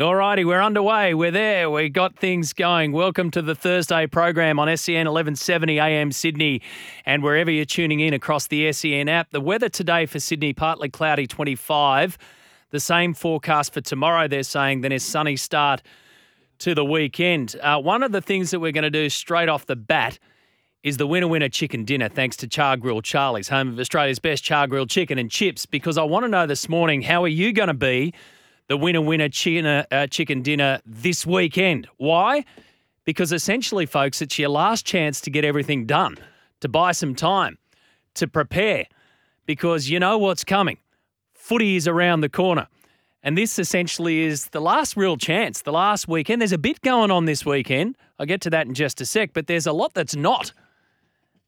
All righty, we're underway. We're there. We got things going. Welcome to the Thursday program on SEN 1170 AM Sydney and wherever you're tuning in across the SEN app. The weather today for Sydney, partly cloudy 25. The same forecast for tomorrow, they're saying, then a sunny start to the weekend. Uh, one of the things that we're going to do straight off the bat is the winner winner chicken dinner, thanks to Char Grill Charlie's, home of Australia's best char grilled chicken and chips. Because I want to know this morning, how are you going to be? The winner winner chicken, uh, chicken dinner this weekend. Why? Because essentially, folks, it's your last chance to get everything done, to buy some time, to prepare, because you know what's coming. Footy is around the corner. And this essentially is the last real chance, the last weekend. There's a bit going on this weekend. I'll get to that in just a sec, but there's a lot that's not.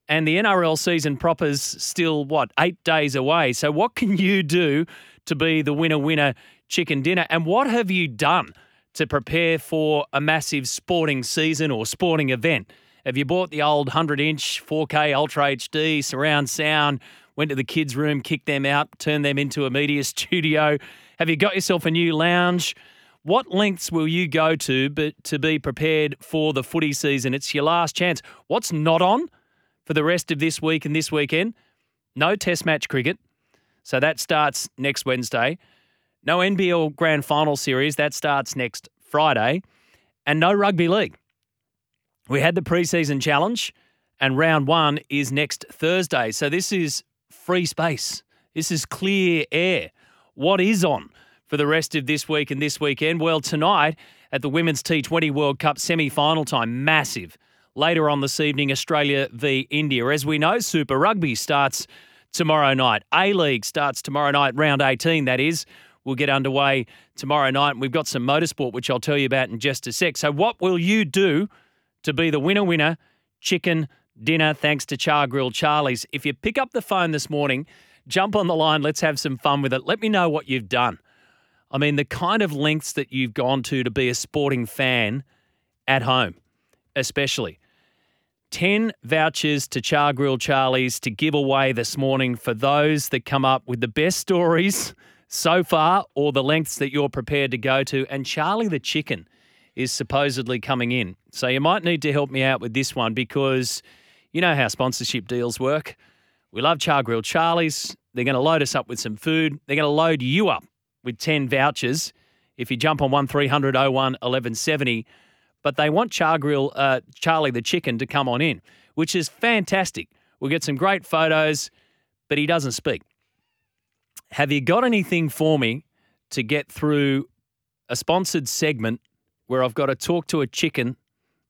And the NRL season proper's still, what, eight days away. So, what can you do to be the winner winner chicken dinner. And what have you done to prepare for a massive sporting season or sporting event? Have you bought the old 100 inch 4K Ultra HD surround sound? Went to the kids' room, kicked them out, turned them into a media studio? Have you got yourself a new lounge? What lengths will you go to but to be prepared for the footy season? It's your last chance. What's not on for the rest of this week and this weekend? No test match cricket. So that starts next Wednesday. No NBL Grand Final Series. That starts next Friday. And no rugby league. We had the preseason challenge, and round one is next Thursday. So this is free space. This is clear air. What is on for the rest of this week and this weekend? Well, tonight at the Women's T20 World Cup semi final time, massive. Later on this evening, Australia v India. As we know, Super Rugby starts tomorrow night. A League starts tomorrow night, round 18, that is will get underway tomorrow night. And We've got some motorsport, which I'll tell you about in just a sec. So, what will you do to be the winner winner chicken dinner thanks to Char Grill Charlie's? If you pick up the phone this morning, jump on the line, let's have some fun with it. Let me know what you've done. I mean, the kind of lengths that you've gone to to be a sporting fan at home, especially. 10 vouchers to Char Grill Charlie's to give away this morning for those that come up with the best stories so far or the lengths that you're prepared to go to. And Charlie the chicken is supposedly coming in. So you might need to help me out with this one because you know how sponsorship deals work. We love Char Grill Charlie's. They're going to load us up with some food. They're going to load you up with 10 vouchers if you jump on 1300 01 1170. But they want Char Grill, uh, Charlie the chicken to come on in, which is fantastic. We'll get some great photos, but he doesn't speak. Have you got anything for me to get through a sponsored segment where I've got to talk to a chicken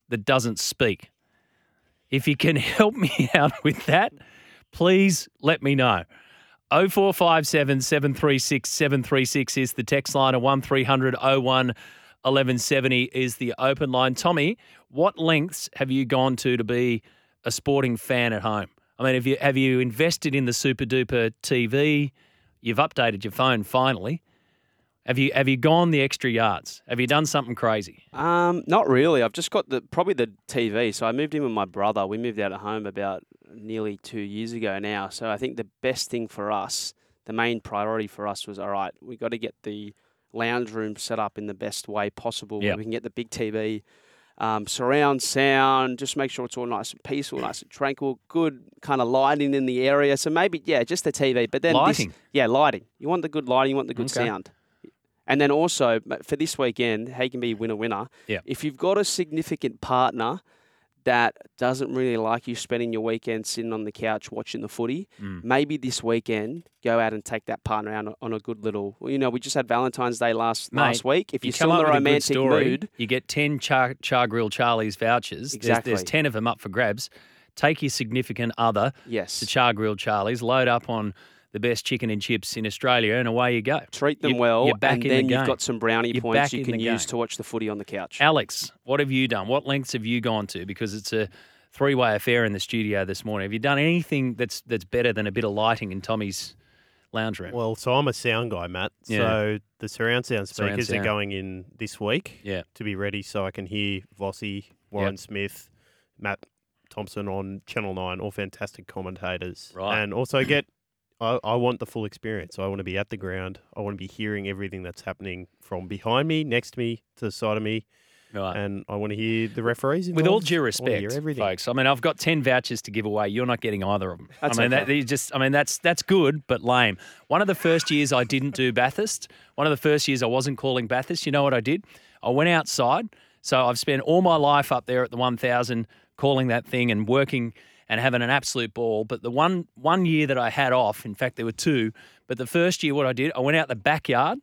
that doesn't speak? If you can help me out with that, please let me know. 0457 736 736 is the text line, and 1300 01 1170 is the open line. Tommy, what lengths have you gone to to be a sporting fan at home? I mean, have you have you invested in the super duper TV? You've updated your phone finally. Have you have you gone the extra yards? Have you done something crazy? Um, not really. I've just got the probably the TV. So I moved in with my brother. We moved out at home about nearly two years ago now. So I think the best thing for us, the main priority for us was all right. We got to get the lounge room set up in the best way possible. Yep. We can get the big TV um, surround sound, just make sure it's all nice and peaceful, nice and tranquil, good kind of lighting in the area. So maybe, yeah, just the TV. But then lighting. This, yeah, lighting. You want the good lighting, you want the good okay. sound. And then also for this weekend, how you can be winner winner. Yeah. If you've got a significant partner that doesn't really like you spending your weekend sitting on the couch watching the footy, mm. maybe this weekend go out and take that partner out on a good little. You know, we just had Valentine's Day last Mate, last week. If you're still in the romantic story, mood, you get ten Char, Char Grill Charlie's vouchers. Exactly. There's, there's ten of them up for grabs. Take your significant other yes. to Char Grill Charlie's. Load up on the best chicken and chips in Australia, and away you go. Treat them You- well, you're back and in the then you've got some brownie You're points you can use to watch the footy on the couch. Alex, what have you done? What lengths have you gone to? Because it's a three-way affair in the studio this morning. Have you done anything that's that's better than a bit of lighting in Tommy's lounge room? Well, so I'm a sound guy, Matt. Yeah. So the surround sound Surround speakers sound. are going in this week Yeah. to be ready so I can hear Vossi, Warren Smith, Matt Thompson on Channel 9, all fantastic commentators. Right. And also get, I, I want the full experience. I want to be at the ground. I want to be hearing everything that's happening from behind me, next to me, to the side of me. Right. And I want to hear the referees. With all due respect, everything. folks. I mean, I've got ten vouchers to give away. You're not getting either of them. That's I mean, that, okay. you just. I mean, that's that's good, but lame. One of the first years I didn't do Bathurst. One of the first years I wasn't calling Bathurst. You know what I did? I went outside. So I've spent all my life up there at the 1000 calling that thing and working and having an absolute ball. But the one one year that I had off, in fact, there were two. But the first year, what I did, I went out the backyard.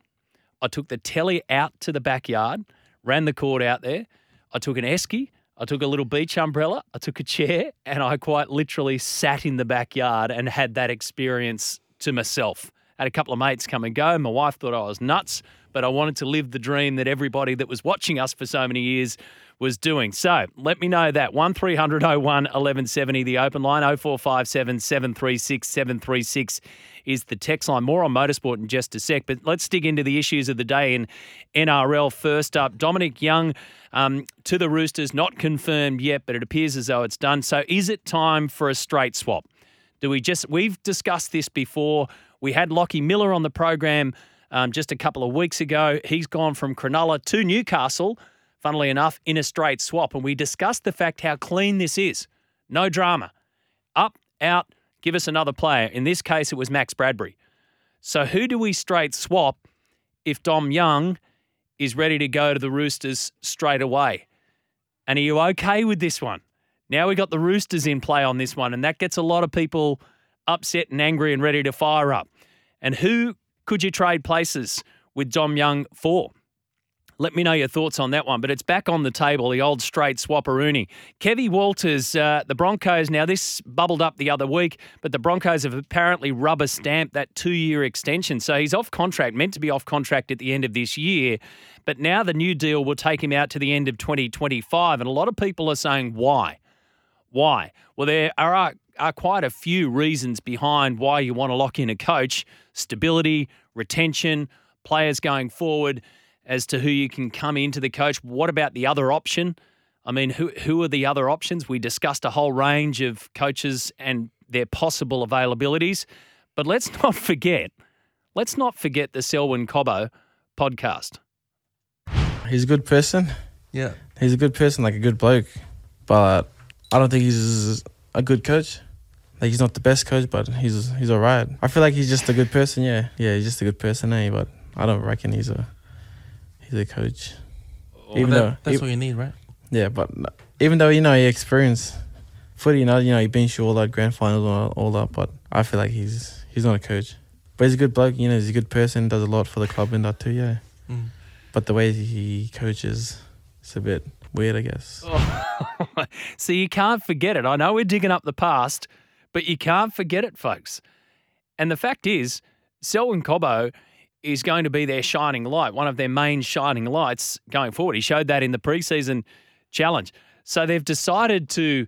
I took the telly out to the backyard, ran the cord out there. I took an esky, I took a little beach umbrella, I took a chair, and I quite literally sat in the backyard and had that experience to myself. Had a couple of mates come and go. My wife thought I was nuts, but I wanted to live the dream that everybody that was watching us for so many years was doing. So let me know that. 1300 01 1170, the open line, 0457 736 736 is the text line. More on motorsport in just a sec, but let's dig into the issues of the day in NRL. First up, Dominic Young um, to the Roosters, not confirmed yet, but it appears as though it's done. So is it time for a straight swap? Do we just, we've discussed this before. We had Lockie Miller on the program um, just a couple of weeks ago. He's gone from Cronulla to Newcastle, funnily enough, in a straight swap. And we discussed the fact how clean this is. No drama. Up, out, give us another player. In this case, it was Max Bradbury. So who do we straight swap if Dom Young is ready to go to the Roosters straight away? And are you okay with this one? Now we got the Roosters in play on this one, and that gets a lot of people upset and angry and ready to fire up. And who could you trade places with Dom Young for? Let me know your thoughts on that one. But it's back on the table, the old straight swapperoonie. Kevy Walters, uh, the Broncos. Now, this bubbled up the other week, but the Broncos have apparently rubber stamped that two year extension. So he's off contract, meant to be off contract at the end of this year. But now the new deal will take him out to the end of 2025. And a lot of people are saying, why? Why? Well, there are, are quite a few reasons behind why you want to lock in a coach stability, retention, players going forward as to who you can come into the coach. What about the other option? I mean, who, who are the other options? We discussed a whole range of coaches and their possible availabilities. But let's not forget, let's not forget the Selwyn Cobbo podcast. He's a good person. Yeah. He's a good person, like a good bloke. But I don't think he's a good coach. Like he's not the best coach, but he's he's alright. I feel like he's just a good person. Yeah, yeah, he's just a good person, eh? But I don't reckon he's a he's a coach. Even Well, though, that's what you need, right? yeah, but even though you know he experienced footy, you know, you know he been through all that grand finals and all, all that, but I feel like he's he's not a coach. But he's a good bloke. You know, he's a good person. Does a lot for the club and that too. Yeah. Mm. But the way he coaches, it's a bit weird, I guess. so you can't forget it. I know we're digging up the past, but you can't forget it, folks. And the fact is, Selwyn Cobbo is going to be their shining light, one of their main shining lights going forward. He showed that in the preseason challenge. So they've decided to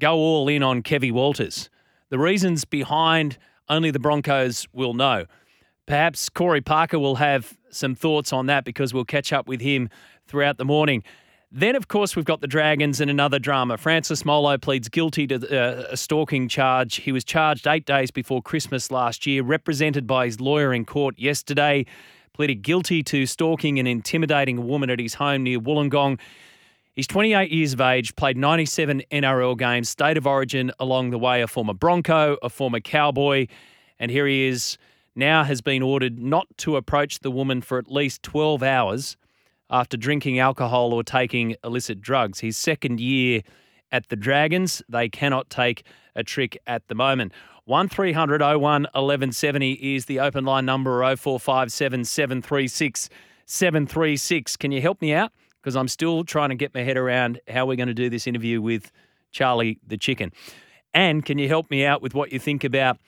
go all in on Kevy Walters. The reasons behind only the Broncos will know. Perhaps Corey Parker will have some thoughts on that because we'll catch up with him throughout the morning. Then, of course, we've got the Dragons and another drama. Francis Molo pleads guilty to uh, a stalking charge. He was charged eight days before Christmas last year, represented by his lawyer in court yesterday. Pleaded guilty to stalking and intimidating a woman at his home near Wollongong. He's 28 years of age, played 97 NRL games, state of origin along the way, a former Bronco, a former Cowboy, and here he is now has been ordered not to approach the woman for at least 12 hours after drinking alcohol or taking illicit drugs. His second year at the Dragons, they cannot take a trick at the moment. 1300 01 1170 is the open line number 0457 736 736. Can you help me out? Because I'm still trying to get my head around how we're going to do this interview with Charlie the Chicken. And can you help me out with what you think about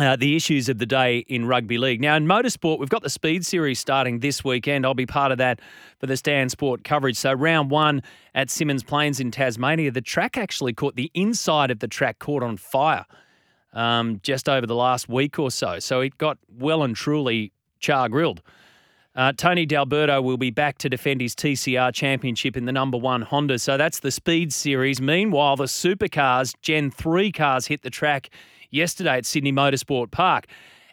uh, the issues of the day in rugby league. Now, in motorsport, we've got the Speed Series starting this weekend. I'll be part of that for the Stan Sport coverage. So, round one at Symmons Plains in Tasmania, the track actually caught the inside of the track caught on fire um, just over the last week or so. So, it got well and truly char grilled. Uh, Tony D'Alberto will be back to defend his TCR championship in the number one Honda. So that's the Speed Series. Meanwhile, the supercars, Gen 3 cars, hit the track yesterday at Sydney Motorsport Park.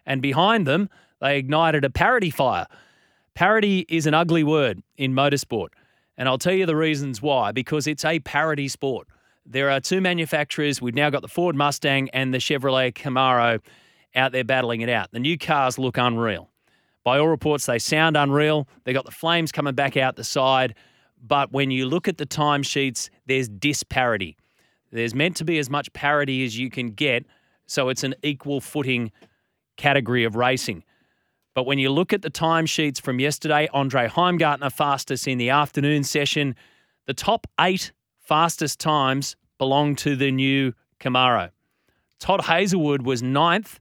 And behind them, they ignited a parity fire. Parity is an ugly word in motorsport. And I'll tell you the reasons why because it's a parity sport. There are two manufacturers. We've now got the Ford Mustang and the Chevrolet Camaro out there battling it out. The new cars look unreal. By all reports, they sound unreal. They got the flames coming back out the side. But when you look at the timesheets, there's disparity. There's meant to be as much parity as you can get, so it's an equal footing category of racing. But when you look at the timesheets from yesterday, Andre Heimgartner fastest in the afternoon session, the top eight fastest times belong to the new Camaro. Todd Hazelwood was ninth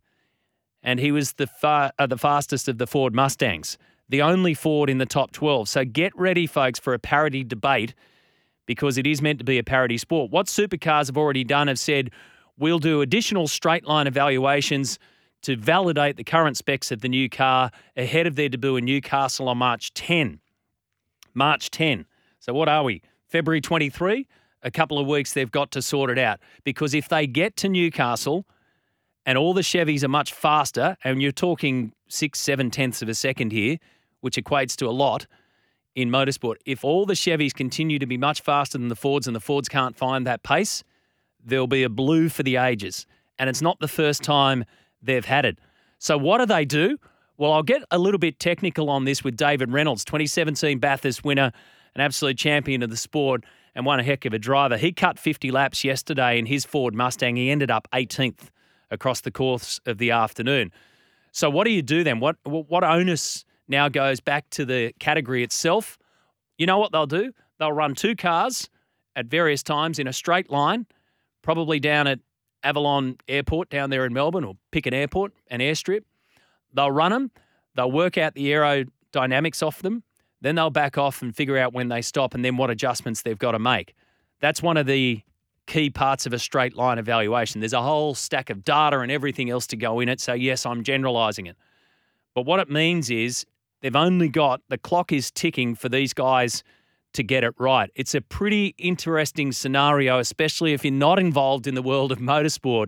and he was the far, uh, the fastest of the Ford Mustangs, the only Ford in the top 12. So get ready, folks, for a parity debate because it is meant to be a parity sport. What supercars have already done have said we'll do additional straight line evaluations to validate the current specs of the new car ahead of their debut in Newcastle on March 10. March 10. So what are we? February 23? A couple of weeks they've got to sort it out because if they get to Newcastle and all the Chevys are much faster, and you're talking six, seven tenths of a second here, which equates to a lot in motorsport. If all the Chevys continue to be much faster than the Fords and the Fords can't find that pace, there'll be a blue for the ages. And it's not the first time they've had it. So, what do they do? Well, I'll get a little bit technical on this with David Reynolds, 2017 Bathurst winner, an absolute champion of the sport, and one a heck of a driver. He cut 50 laps yesterday in his Ford Mustang. He ended up 18th across the course of the afternoon. So what do you do then? What what onus now goes back to the category itself? You know what they'll do? They'll run two cars at various times in a straight line, probably down at Avalon Airport down there in Melbourne or pick an airport, an airstrip. They'll run them. They'll work out the aerodynamics off them. Then they'll back off and figure out when they stop and then what adjustments they've got to make. That's one of the key parts of a straight line evaluation. There's a whole stack of data and everything else to go in it. So, yes, I'm generalizing it. But what it means is they've only got the clock is ticking for these guys to get it right. It's a pretty interesting scenario, especially if you're not involved in the world of motorsport.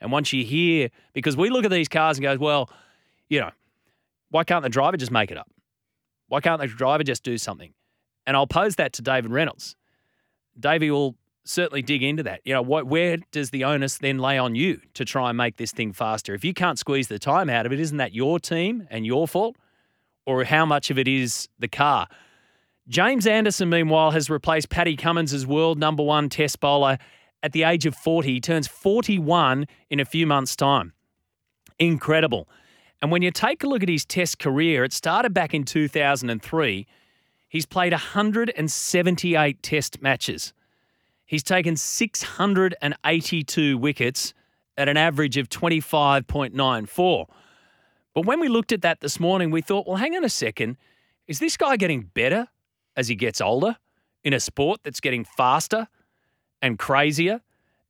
And once you hear, because we look at these cars and go, well, you know, why can't the driver just make it up? Why can't the driver just do something? And I'll pose that to David Reynolds. Davey will certainly dig into that. You know, where does the onus then lay on you to try and make this thing faster? If you can't squeeze the time out of it, isn't that your team and your fault? Or how much of it is the car? James Anderson, meanwhile, has replaced Paddy Cummins as world number one test bowler at the age of 40. He turns 41 in a few months' time. Incredible. And when you take a look at his test career, it started back in 2003. He's played 178 test matches. He's taken 682 wickets at an average of 25.94. But when we looked at that this morning, we thought, well, hang on a second. Is this guy getting better as he gets older in a sport that's getting faster and crazier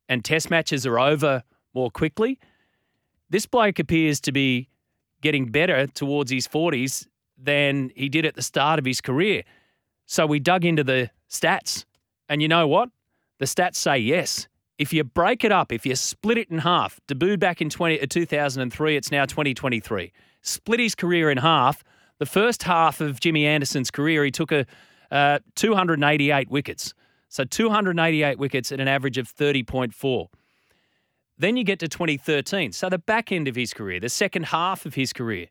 and test matches are over more quickly? This bloke appears to be getting better towards his 40s than he did at the start of his career. So we dug into the stats. And you know what? The stats say yes. If you break it up, if you split it in half, debuted back in 20, uh, 2003, it's now 2023. Split his career in half. The first half of Jimmy Anderson's career, he took a uh, 288 wickets. So 288 wickets at an average of 30.4. Then you get to 2013. So the back end of his career, the second half of his career.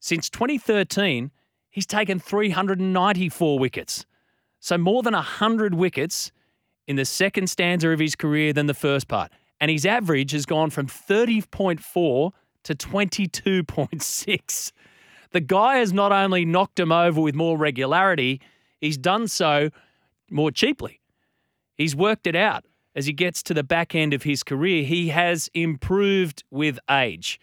Since 2013, he's taken 394 wickets. So more than 100 wickets in the second stanza of his career than the first part. And his average has gone from 30.4 to 22.6. The guy has not only knocked him over with more regularity, he's done so more cheaply. He's worked it out as he gets to the back end of his career. He has improved with age.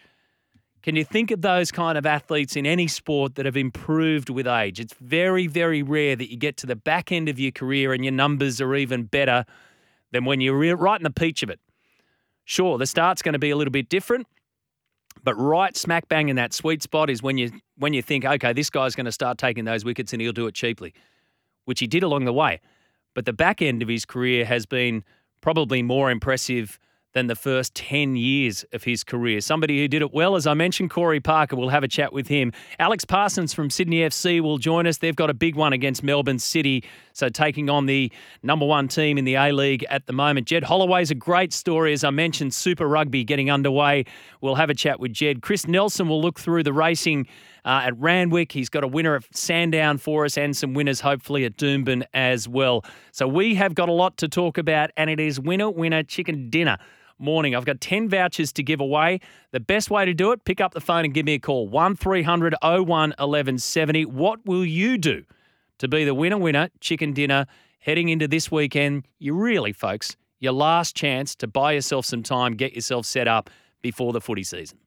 Can you think of those kind of athletes in any sport that have improved with age? It's very, very rare that you get to the back end of your career and your numbers are even better than when you're right in the peach of it. Sure, the start's going to be a little bit different, but right smack bang in that sweet spot is when you when you think, okay, this guy's going to start taking those wickets and he'll do it cheaply, which he did along the way. But the back end of his career has been probably more impressive than the first 10 years of his career. Somebody who did it well, as I mentioned, Corey Parker. We'll have a chat with him. Alex Parsons from Sydney FC will join us. They've got a big one against Melbourne City, so taking on the number one team in the A League at the moment. Jed Holloway's a great story, as I mentioned, Super Rugby getting underway. We'll have a chat with Jed. Chris Nelson will look through the racing uh, at Randwick. He's got a winner at Sandown for us and some winners, hopefully, at Doomben as well. So we have got a lot to talk about, and it is winner, winner, chicken dinner morning. I've got 10 vouchers to give away. The best way to do it, pick up the phone and give me a call 1300 01 1170. What will you do to be the winner winner chicken dinner heading into this weekend? You really, folks, your last chance to buy yourself some time, get yourself set up before the footy season.